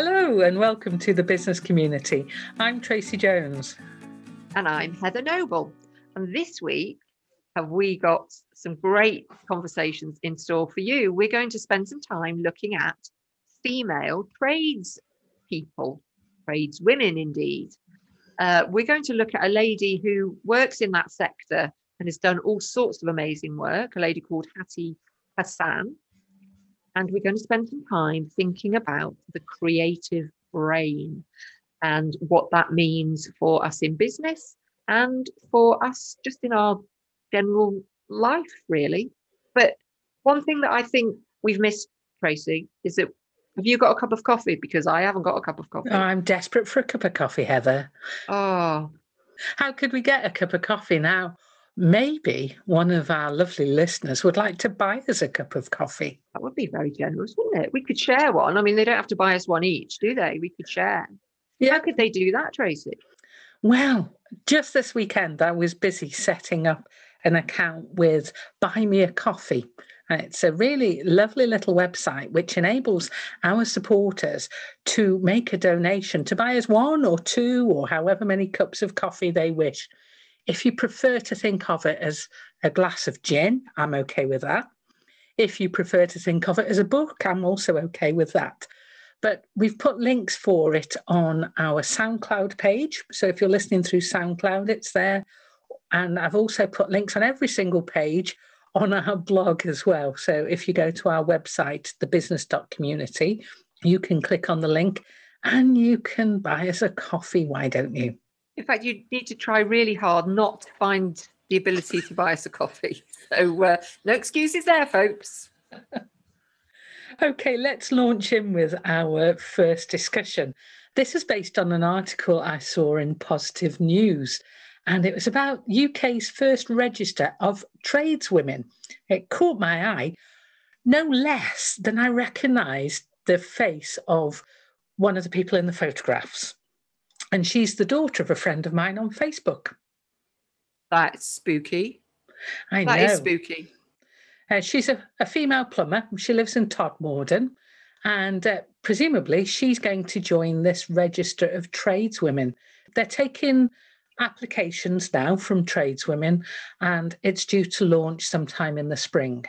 Hello and welcome to the business community. I'm Tracy Jones. And I'm Heather Noble. And this week, have we got some great conversations in store for you? We're going to spend some time looking at female trades people, trades women indeed. Uh, we're going to look at a lady who works in that sector and has done all sorts of amazing work, a lady called Hattie Hassan and we're going to spend some time thinking about the creative brain and what that means for us in business and for us just in our general life, really. But one thing that I think we've missed, Tracy, is that have you got a cup of coffee? Because I haven't got a cup of coffee. Oh, I'm desperate for a cup of coffee, Heather. Oh. How could we get a cup of coffee now? Maybe one of our lovely listeners would like to buy us a cup of coffee. That would be very generous, wouldn't it? We could share one. I mean, they don't have to buy us one each, do they? We could share. Yeah. How could they do that, Tracy? Well, just this weekend, I was busy setting up an account with Buy Me a Coffee. And it's a really lovely little website which enables our supporters to make a donation to buy us one or two or however many cups of coffee they wish. If you prefer to think of it as a glass of gin, I'm okay with that. If you prefer to think of it as a book, I'm also okay with that. But we've put links for it on our SoundCloud page. So if you're listening through SoundCloud, it's there. And I've also put links on every single page on our blog as well. So if you go to our website, thebusiness.community, you can click on the link and you can buy us a coffee. Why don't you? In fact, you need to try really hard not to find the ability to buy us a coffee. So uh, no excuses there, folks. okay, let's launch in with our first discussion. This is based on an article I saw in Positive News, and it was about UK's first register of tradeswomen. It caught my eye no less than I recognised the face of one of the people in the photographs. And she's the daughter of a friend of mine on Facebook. That's spooky. I that know. That is spooky. Uh, she's a, a, female plumber. She lives in Todmorden. And uh, presumably, she's going to join this register of tradeswomen. They're taking applications now from tradeswomen, and it's due to launch sometime in the spring.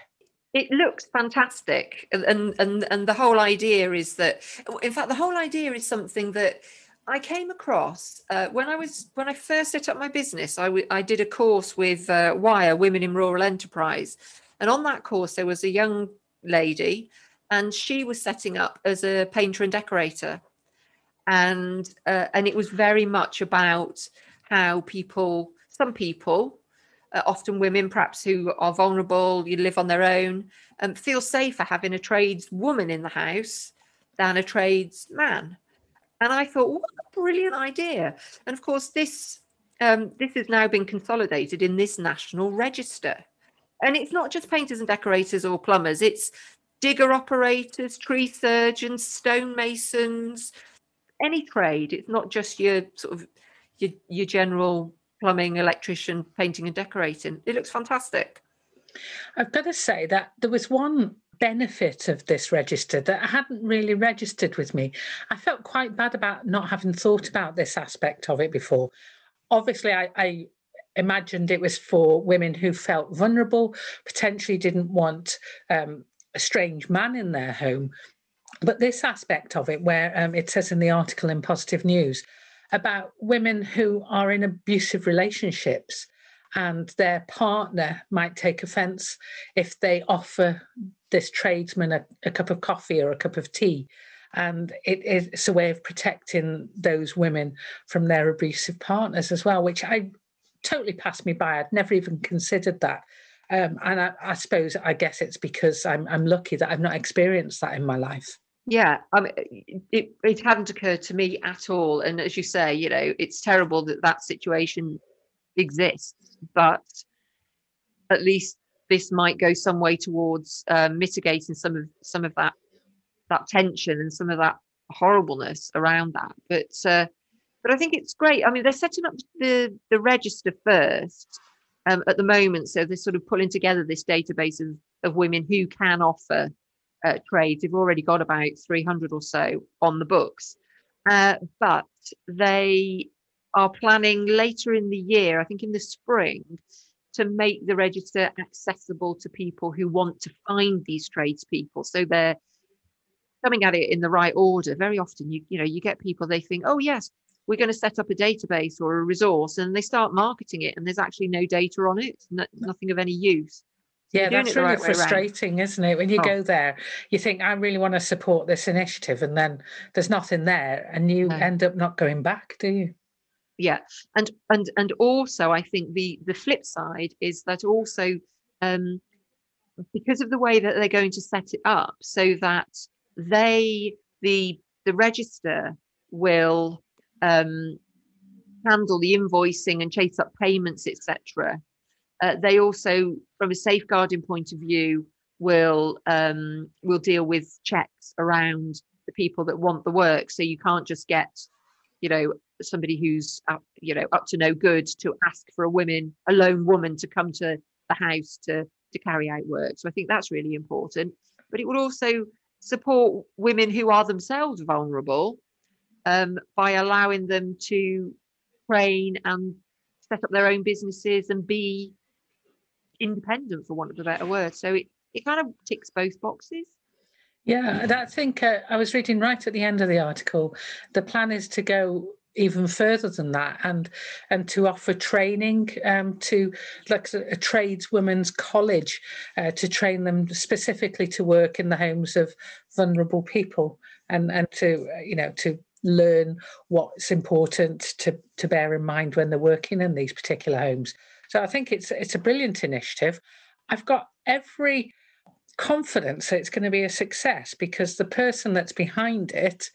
It looks fantastic, and and and the whole idea is that, in fact, the whole idea is something that I came across uh, when I was when I first set up my business. I, w- I did a course with uh, Wire Women in Rural Enterprise, and on that course there was a young lady, and she was setting up as a painter and decorator, and uh, and it was very much about how people, some people, uh, often women perhaps who are vulnerable, you live on their own, and um, feel safer having a tradeswoman in the house than a tradesman and I thought, what a brilliant idea. And of course, this um, this has now been consolidated in this national register. And it's not just painters and decorators or plumbers, it's digger operators, tree surgeons, stonemasons, any trade. It's not just your sort of your, your general plumbing, electrician, painting and decorating. It looks fantastic. I've got to say that there was one benefit of this register that I hadn't really registered with me. I felt quite bad about not having thought about this aspect of it before. Obviously, I, I imagined it was for women who felt vulnerable, potentially didn't want um, a strange man in their home. But this aspect of it, where um, it says in the article in Positive News about women who are in abusive relationships and their partner might take offense if they offer this tradesman a, a cup of coffee or a cup of tea. And it is it's a way of protecting those women from their abusive partners as well, which I totally passed me by. I'd never even considered that. Um, and I, I, suppose I guess it's because I'm I'm lucky that I've not experienced that in my life. Yeah, I mean, it it hadn't occurred to me at all. And as you say, you know, it's terrible that that situation exists, but at least this might go some way towards uh, mitigating some of some of that that tension and some of that horribleness around that. But uh, but I think it's great. I mean, they're setting up the the register first um, at the moment, so they're sort of pulling together this database of of women who can offer uh, trades. They've already got about 300 or so on the books. Uh, but they are planning later in the year, I think in the spring, to make the register accessible to people who want to find these tradespeople. So they're coming at it in the right order. Very often, you you know, you get people they think, oh yes, we're going to set up a database or a resource, and they start marketing it, and there's actually no data on it, no, nothing of any use. Yeah, that's really right frustrating, isn't it? When you oh. go there, you think, I really want to support this initiative, and then there's nothing there, and you no. end up not going back, do you? Yeah, and and and also, I think the the flip side is that also um, because of the way that they're going to set it up, so that they the the register will um, handle the invoicing and chase up payments, etc. Uh, they also, from a safeguarding point of view, will um, will deal with checks around the people that want the work. So you can't just get, you know, somebody who's up, you know up to no good to ask for a woman, a lone woman, to come to the house to to carry out work. So I think that's really important. But it would also support women who are themselves vulnerable um, by allowing them to train and set up their own businesses and be independent, for want of a better word. So it, it kind of ticks both boxes. Yeah, I think uh, I was reading right at the end of the article. The plan is to go even further than that and and to offer training um, to like a, a tradeswomen's college uh, to train them specifically to work in the homes of vulnerable people and and to uh, you know to learn what's important to to bear in mind when they're working in these particular homes. So I think it's it's a brilliant initiative. I've got every confidence that it's going to be a success because the person that's behind it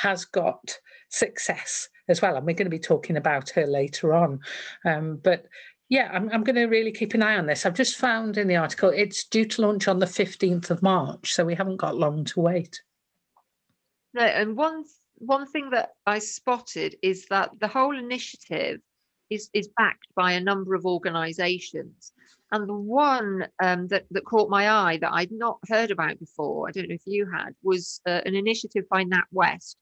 has got success as well. And we're going to be talking about her later on. Um, but yeah, I'm, I'm going to really keep an eye on this. I've just found in the article it's due to launch on the 15th of March, so we haven't got long to wait. No, and one one thing that I spotted is that the whole initiative is is backed by a number of organisations, and the one um, that that caught my eye that I'd not heard about before, I don't know if you had, was uh, an initiative by NatWest,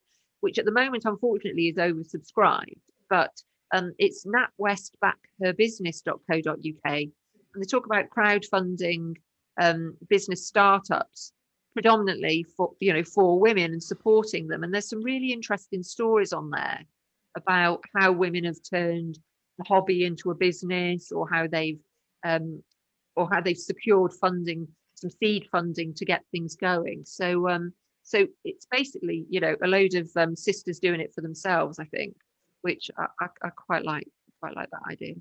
which at the moment unfortunately is oversubscribed, but um, it's natwestbackherbusiness.co.uk, and they talk about crowdfunding um, business startups predominantly for you know for women and supporting them and there's some really interesting stories on there about how women have turned the hobby into a business or how they've um, or how they've secured funding some seed funding to get things going. So um, so it's basically you know a load of um, sisters doing it for themselves i think which I, I, I quite like quite like that idea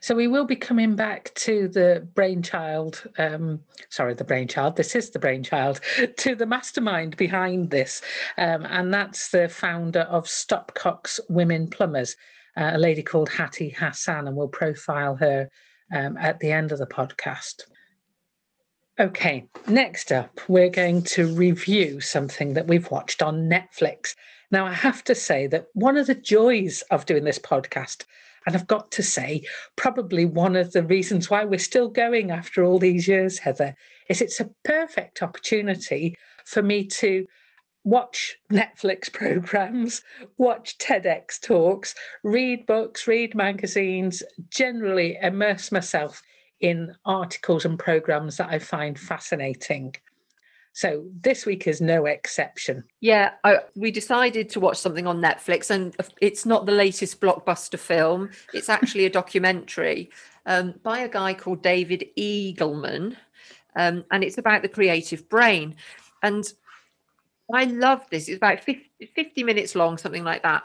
so we will be coming back to the brainchild, um, sorry, the brainchild, this is the brainchild, to the mastermind behind this. Um, and that's the founder of Stopcocks Women Plumbers, uh, a lady called Hattie Hassan, and we'll profile her um, at the end of the podcast. Okay, next up, we're going to review something that we've watched on Netflix. Now, I have to say that one of the joys of doing this podcast and I've got to say, probably one of the reasons why we're still going after all these years, Heather, is it's a perfect opportunity for me to watch Netflix programs, watch TEDx talks, read books, read magazines, generally immerse myself in articles and programs that I find fascinating. So this week is no exception. Yeah, I, we decided to watch something on Netflix, and it's not the latest blockbuster film. It's actually a documentary um, by a guy called David Eagleman, um, and it's about the creative brain. And I love this. It's about 50, 50 minutes long, something like that,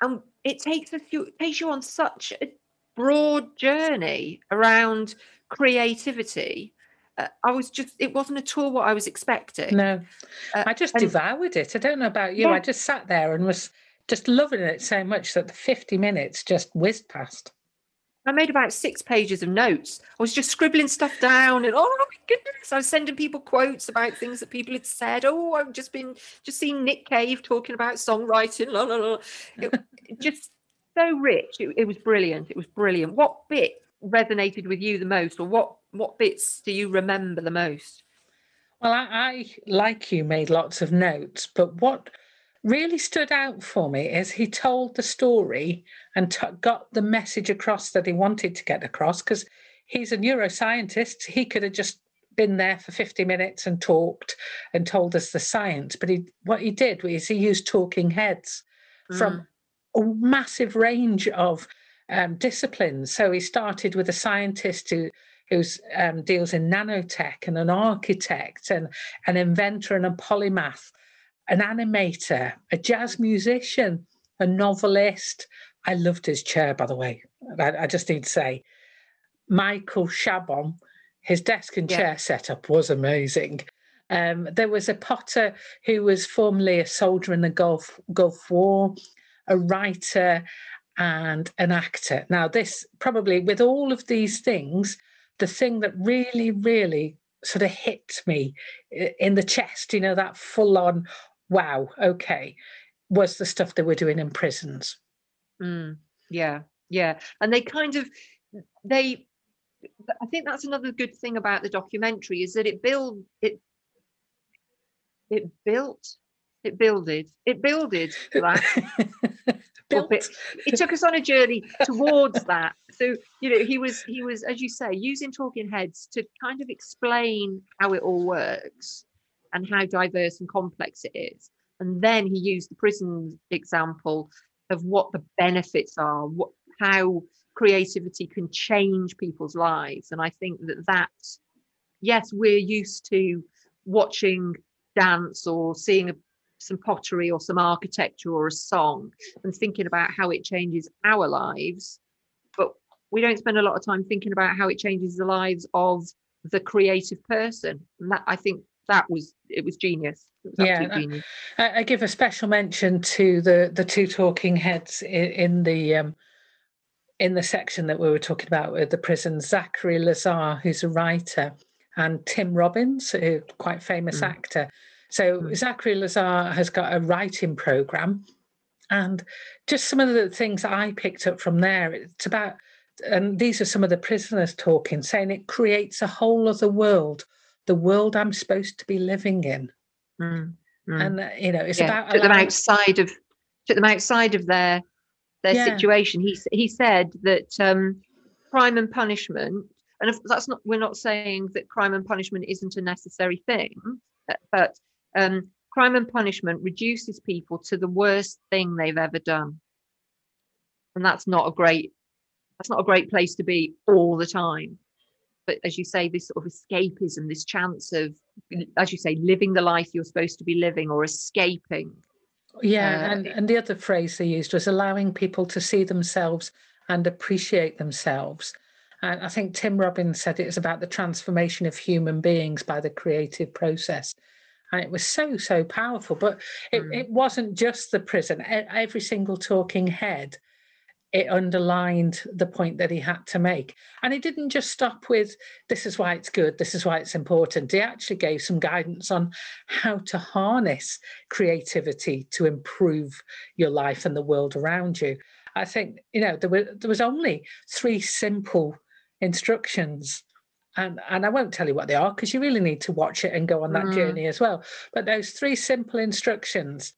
and it takes us you takes you on such a broad journey around creativity uh, I was just, it wasn't at all what I was expecting. No, uh, I just and, devoured it. I don't know about you. Yeah. I just sat there and was just loving it so much that the 50 minutes just whizzed past. I made about six pages of notes. I was just scribbling stuff down and oh my goodness, I was sending people quotes about things that people had said. Oh, I've just been just seen Nick Cave talking about songwriting. La, la, la. It, just so rich. It, it was brilliant. It was brilliant. What bit resonated with you the most, or what what bits do you remember the most? Well, I, I, like you, made lots of notes, but what really stood out for me is he told the story and t- got the message across that he wanted to get across because he's a neuroscientist. He could have just been there for 50 minutes and talked and told us the science, but he what he did was he used talking heads mm. from a massive range of um, disciplines. So he started with a scientist who who um, deals in nanotech and an architect and an inventor and a polymath, an animator, a jazz musician, a novelist. I loved his chair, by the way. I, I just need to say, Michael Chabon, his desk and chair yeah. setup was amazing. Um, there was a potter who was formerly a soldier in the Gulf Gulf War, a writer, and an actor. Now, this probably with all of these things, the thing that really, really sort of hit me in the chest, you know, that full on, wow, okay, was the stuff they were doing in prisons. Mm, yeah, yeah. And they kind of, they, I think that's another good thing about the documentary is that it built it, it built, it builded, it builded that. It, it took us on a journey towards that. So you know he was he was as you say using talking heads to kind of explain how it all works and how diverse and complex it is. And then he used the prison example of what the benefits are what how creativity can change people's lives. And i think that that yes we're used to watching dance or seeing a, some pottery or some architecture or a song and thinking about how it changes our lives but we don't spend a lot of time thinking about how it changes the lives of the creative person and that i think that was it was genius it was yeah genius. I, I, give a special mention to the the two talking heads in, in the um in the section that we were talking about with the prison zachary lazar who's a writer and tim robbins a quite famous mm. actor so mm. zachary lazar has got a writing program and just some of the things i picked up from there it's about and these are some of the prisoners talking, saying it creates a whole other world, the world I'm supposed to be living in. Mm, mm. And uh, you know, it's yeah, about took them outside of took them outside of their their yeah. situation. He he said that um, crime and punishment, and if that's not we're not saying that crime and punishment isn't a necessary thing, but um, crime and punishment reduces people to the worst thing they've ever done, and that's not a great that's not a great place to be all the time. But as you say this sort of escapism this chance of as you say living the life you're supposed to be living or escaping. Yeah uh, and, and the other phrase they used was allowing people to see themselves and appreciate themselves. And i think tim robbins said it was about the transformation of human beings by the creative process and it was so so powerful but it, mm. it wasn't just the prison every single talking head it underlined the point that he had to make. And he didn't just stop with, this is why it's good, this is why it's important. He actually gave some guidance on how to harness creativity to improve your life and the world around you. I think, you know, there were there was only three simple instructions. And, and I won't tell you what they are because you really need to watch it and go on that mm. journey as well. But those three simple instructions,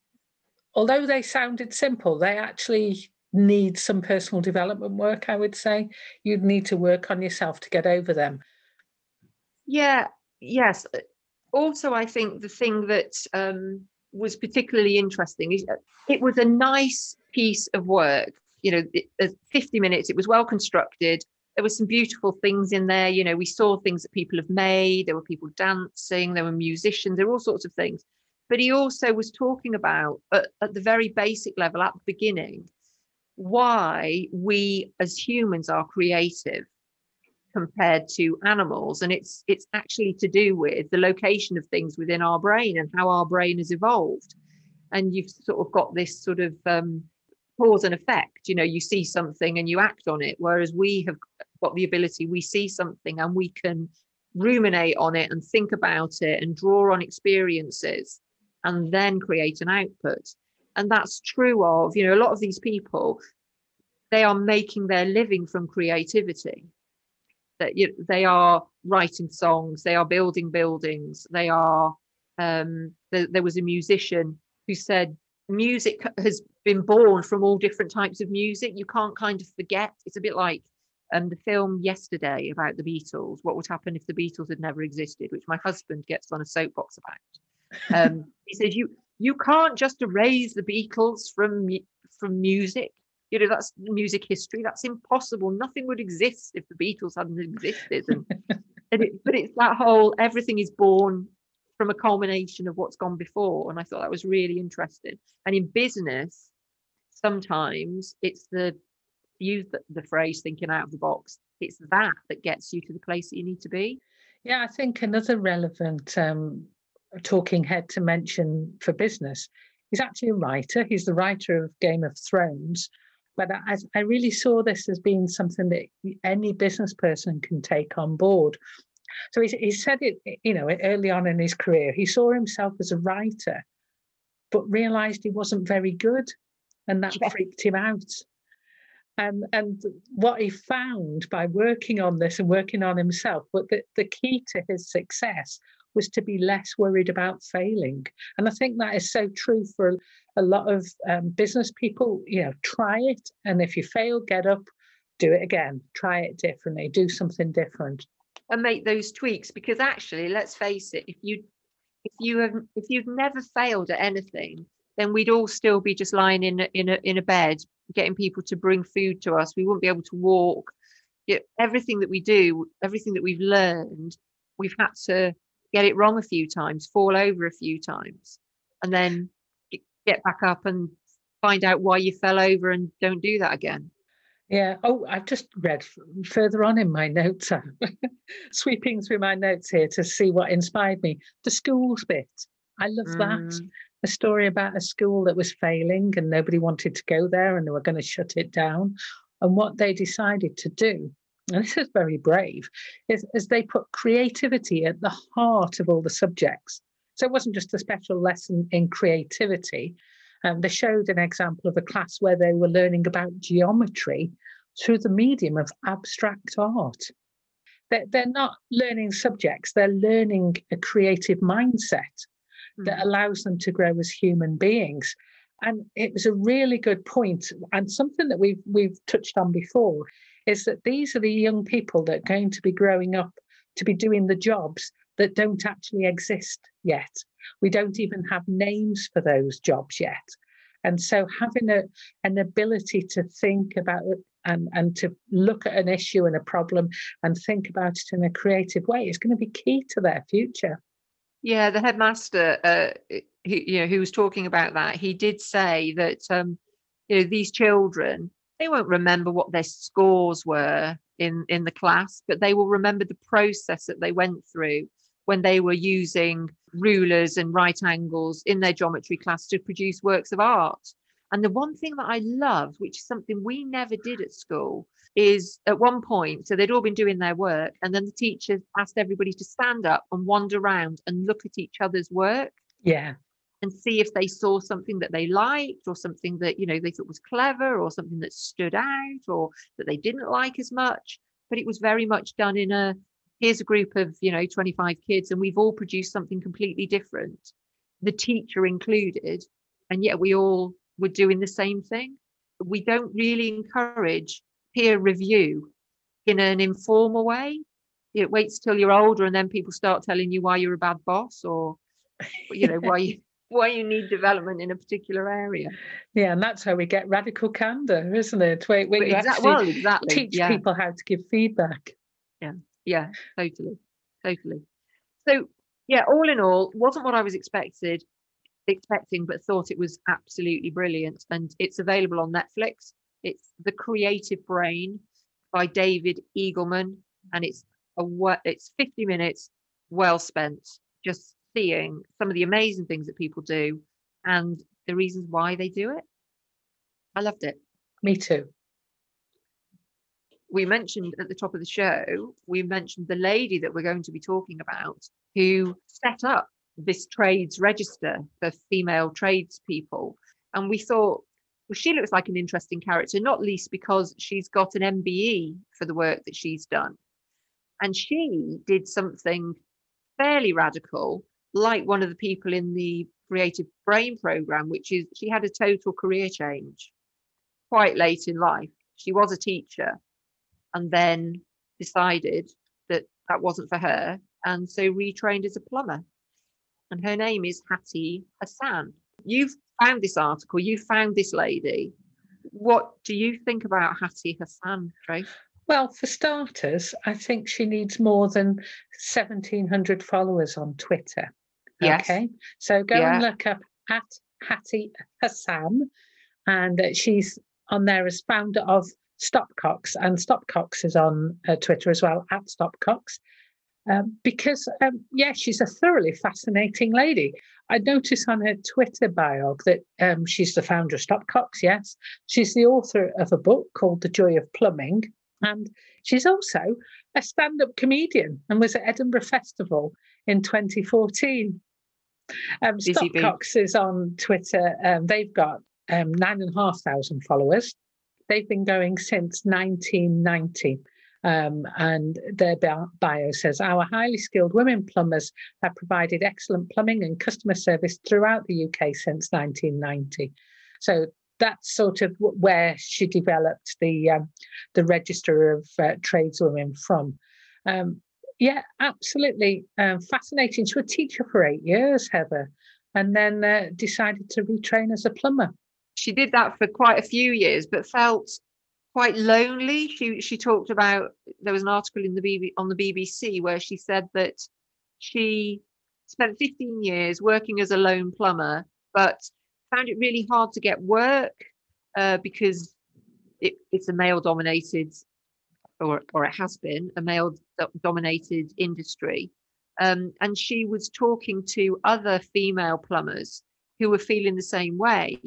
although they sounded simple, they actually need some personal development work, I would say. You'd need to work on yourself to get over them. Yeah, yes. Also, I think the thing that um, was particularly interesting is uh, it was a nice piece of work. You know, it, 50 minutes, it was well constructed. There were some beautiful things in there. You know, we saw things that people have made. There were people dancing, there were musicians, there were all sorts of things. But he also was talking about, at, at the very basic level at the beginning, why we as humans are creative compared to animals and it's it's actually to do with the location of things within our brain and how our brain has evolved and you've sort of got this sort of um, cause and effect you know you see something and you act on it whereas we have got the ability we see something and we can ruminate on it and think about it and draw on experiences and then create an output and that's true of you know a lot of these people they are making their living from creativity that you they are writing songs, they are building buildings, they are. Um, there, there was a musician who said music has been born from all different types of music. You can't kind of forget. It's a bit like um, the film yesterday about the Beatles. What would happen if the Beatles had never existed? Which my husband gets on a soapbox about. Um, he says you you can't just erase the Beatles from from music. You know that's music history. That's impossible. Nothing would exist if the Beatles hadn't existed. And, and it, but it's that whole everything is born from a culmination of what's gone before. And I thought that was really interesting. And in business, sometimes it's the use the, the phrase thinking out of the box. It's that that gets you to the place that you need to be. Yeah, I think another relevant um, talking head to mention for business. He's actually a writer. He's the writer of Game of Thrones. But I, I really saw this as being something that any business person can take on board. So he, he said it, you know, early on in his career, he saw himself as a writer, but realized he wasn't very good. And that yeah. freaked him out. And, and what he found by working on this and working on himself, but the, the key to his success was to be less worried about failing. And I think that is so true for a lot of um, business people. You know, try it. And if you fail, get up, do it again, try it differently, do something different. And make those tweaks because actually, let's face it, if you if you have if you've never failed at anything, then we'd all still be just lying in a, in a in a bed getting people to bring food to us. We wouldn't be able to walk. everything that we do, everything that we've learned, we've had to get it wrong a few times, fall over a few times, and then get back up and find out why you fell over and don't do that again. Yeah. Oh, I've just read further on in my notes, sweeping through my notes here to see what inspired me. The schools bit. I love mm. that. A story about a school that was failing and nobody wanted to go there and they were going to shut it down. And what they decided to do and this is very brave, is, is they put creativity at the heart of all the subjects. So it wasn't just a special lesson in creativity. Um, they showed an example of a class where they were learning about geometry through the medium of abstract art. They're, they're not learning subjects, they're learning a creative mindset mm. that hmm. allows them to grow as human beings. And it was a really good point, and something that we've we've touched on before is that these are the young people that are going to be growing up to be doing the jobs that don't actually exist yet. We don't even have names for those jobs yet. And so having a, an ability to think about and, and to look at an issue and a problem and think about it in a creative way is going to be key to their future. Yeah, the headmaster, uh, he, you know, who was talking about that, he did say that um, you know these children they won't remember what their scores were in in the class but they will remember the process that they went through when they were using rulers and right angles in their geometry class to produce works of art. And the one thing that i loved which is something we never did at school is at one point so they'd all been doing their work and then the teacher asked everybody to stand up and wander around and look at each other's work yeah. and see if they saw something that they liked or something that you know they thought was clever or something that stood out or that they didn't like as much. But it was very much done in a here's a group of you know 25 kids and we've all produced something completely different the teacher included. And yet we all were doing the same thing. We don't really encourage peer review in an informal way it waits till you're older and then people start telling you why you're a bad boss or you know why you why you need development in a particular area. Yeah, and that's how we get radical candor, isn't it? Where, where you well, exactly. teach yeah. people how to give feedback. Yeah, yeah, totally, totally. So yeah, all in all, wasn't what I was expected expecting, but thought it was absolutely brilliant. And it's available on Netflix. It's The Creative Brain by David Eagleman, and it's a it's 50 minutes well spent just seeing some of the amazing things that people do and the reasons why they do it. I loved it. Me too. We mentioned at the top of the show, we mentioned the lady that we're going to be talking about who set up this trades register for female tradespeople. And we thought, well, she looks like an interesting character, not least because she's got an MBE for the work that she's done. And she did something fairly radical, like one of the people in the Creative Brain program, which is she had a total career change quite late in life. She was a teacher and then decided that that wasn't for her and so retrained as a plumber. And her name is Hattie Hassan. You've found this article, you found this lady. What do you think about Hattie Hassan, Trace? Well, for starters, I think she needs more than 1,700 followers on Twitter. Yes. Okay. So go Yeah. and look up at Hattie Hassan. And she's on there as founder of Stopcox. And Stopcox is on uh, Twitter as well, at Stopcox. Um, because, um, yeah, she's a thoroughly fascinating lady. I notice on her Twitter bio that um, she's the founder of Stopcox, yes. She's the author of a book called The Joy of Plumbing. And she's also a stand up comedian and was at Edinburgh Festival in 2014. Um. Stopcox is on Twitter. Um, they've got um, nine and a half thousand followers. They've been going since 1990. Um, and their bio says our highly skilled women plumbers have provided excellent plumbing and customer service throughout the UK since 1990. So that's sort of where she developed the um, the register of uh, tradeswomen from. Um, yeah, absolutely um, fascinating. She was a teacher for eight years, Heather, and then uh, decided to retrain as a plumber. She did that for quite a few years, but felt quite lonely. She she talked about there was an article in the BB, on the BBC where she said that she spent 15 years working as a lone plumber, but found it really hard to get work uh, because it, it's a male dominated or or it has been a male dominated industry. Um, and she was talking to other female plumbers who were feeling the same way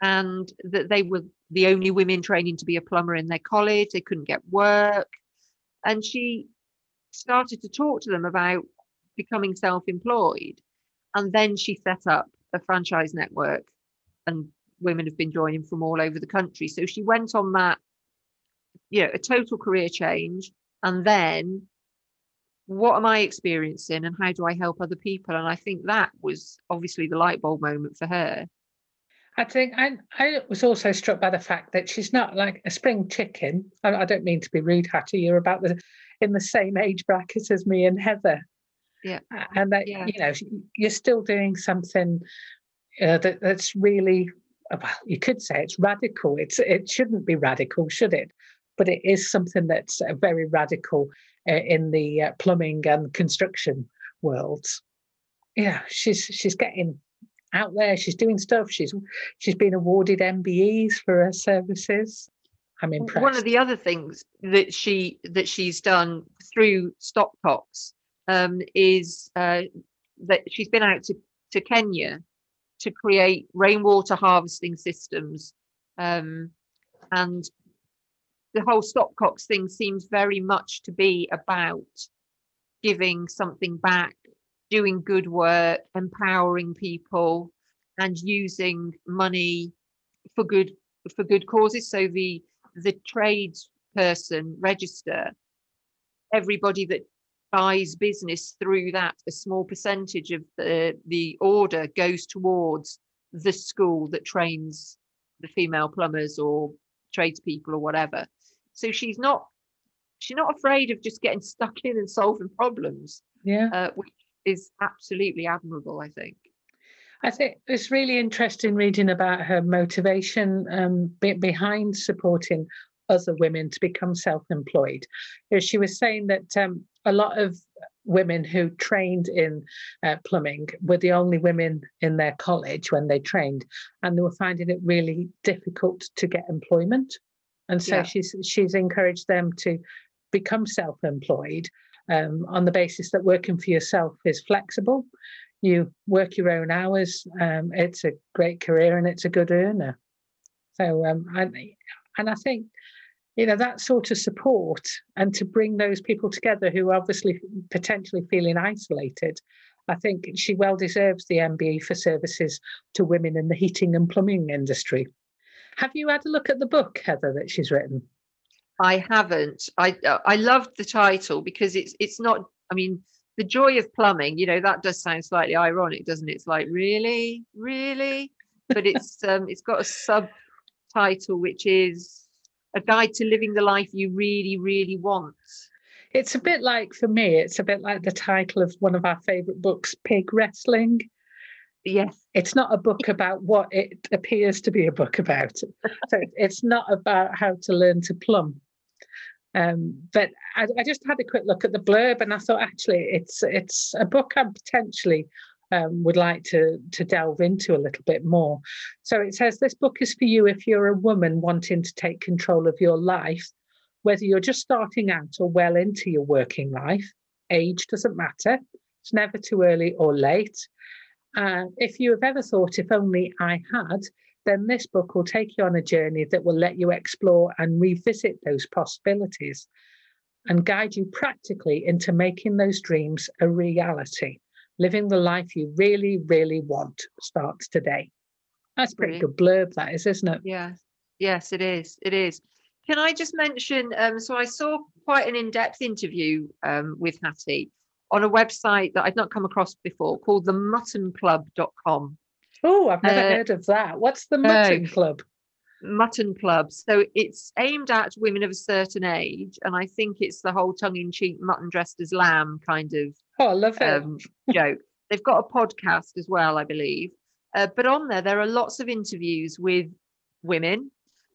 and that they were the only women training to be a plumber in their college. They couldn't get work. And she started to talk to them about becoming self employed. And then she set up a franchise network, and women have been joining from all over the country. So she went on that, you know, a total career change. And then what am I experiencing and how do I help other people? And I think that was obviously the light bulb moment for her. I think I, I was also struck by the fact that she's not like a spring chicken. I, I don't mean to be rude, Hattie. You're about the in the same age bracket as me and Heather. Yeah. And that Yeah. you know you're still doing something uh, that that's really uh, well. You could say it's radical. It's it shouldn't be radical, should it? But it is something that's uh, very radical uh, in the uh, plumbing and construction worlds. Yeah, she's she's getting out there. She's doing stuff. She's she's been awarded MBEs for her services. I'm impressed. One of the other things that she that she's done through Stopcox um, is uh, that she's been out to, to Kenya to create rainwater harvesting systems, um, and the whole Stopcox thing seems very much to be about giving something back, doing good work, empowering people, and using money for good for good causes. So the the trades person register, everybody that buys business through that, a small percentage of the the order goes towards the school that trains the female plumbers or tradespeople or whatever. So she's not she's not afraid of just getting stuck in and solving problems, yeah. uh, which is absolutely admirable, I think. I think it's really interesting reading about her motivation um, be- behind supporting other women to become self-employed. You know, She was saying that um, a lot of women who trained in uh, plumbing were the only women in their college when they trained, and they were finding it really difficult to get employment. And so Yeah. she's she's encouraged them to become self-employed um, on the basis that working for yourself is flexible you work your own hours. Um, it's a great career and it's a good earner. So, um, and, and I think, you know, that sort of support and to bring those people together who are obviously potentially feeling isolated, I think she well deserves the MBE for services to women in the heating and plumbing industry. Have you had a look at the book, Heather, that she's written? I haven't. I uh, I loved the title because it's it's not. I mean, the joy of plumbing. You know, that does sound slightly ironic, doesn't it? It's like really, really, but it's um it's got a subtitle which is a guide to living the life you really, really want. It's a bit like, for me, it's a bit like the title of one of our favourite books, Pig Wrestling. Yes. It's not a book about what it appears to be a book about. so it's not about how to learn to plumb. Um, but I, I, just had a quick look at the blurb and I thought actually it's it's a book I potentially um, would like to to delve into a little bit more. So it says this book is for you if you're a woman wanting to take control of your life, whether you're just starting out or well into your working life. Age doesn't matter. It's never too early or late. Uh, if you have ever thought, if only I had, then this book will take you on a journey that will let you explore and revisit those possibilities and guide you practically into making those dreams a reality. Living the life you really, really want starts today. That's pretty good blurb, that is, isn't it? Yeah. Yes, it is. It is. Can I just mention? Um, so I saw quite an in-depth interview um, with Hattie on a website that I'd not come across before called the muttonclub.com. Oh, I've never uh, heard of that. What's the Mutton Club? Mutton Club. So it's aimed at women of a certain age, and I think it's the whole tongue-in-cheek mutton dressed as lamb kind of. Oh, I love it. Um, joke. They've got a podcast as well, I believe. Uh, but on there, there are lots of interviews with women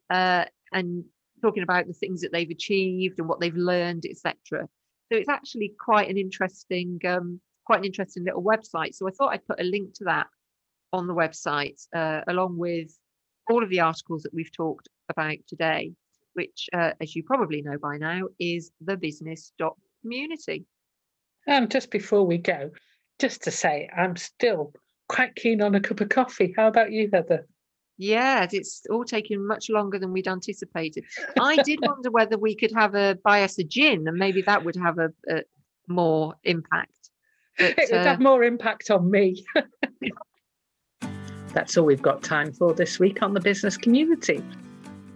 uh, and talking about the things that they've achieved and what they've learned, etc. So it's actually quite an interesting, um, quite an interesting little website. So I thought I'd put a link to that on the website, uh, along with all of the articles that we've talked about today, which, uh, as you probably know by now, is the business.community. And just before we go, just to say, I'm still quite keen on a cup of coffee. How about you, Heather? Yeah, it's all taking much longer than we'd anticipated. I did wonder whether we could have a buy us a gin, and maybe that would have a, a more impact. But, it would uh, have more impact on me. That's all we've got time for this week on the business community.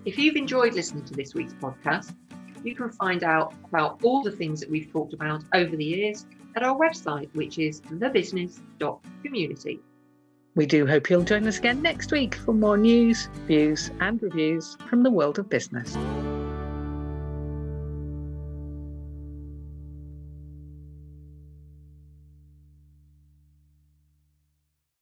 If you've enjoyed listening to this week's podcast, you can find out about all the things that we've talked about over the years at our website, which is thebusiness.community. We do hope you'll join us again next week for more news, views, and reviews from the world of business.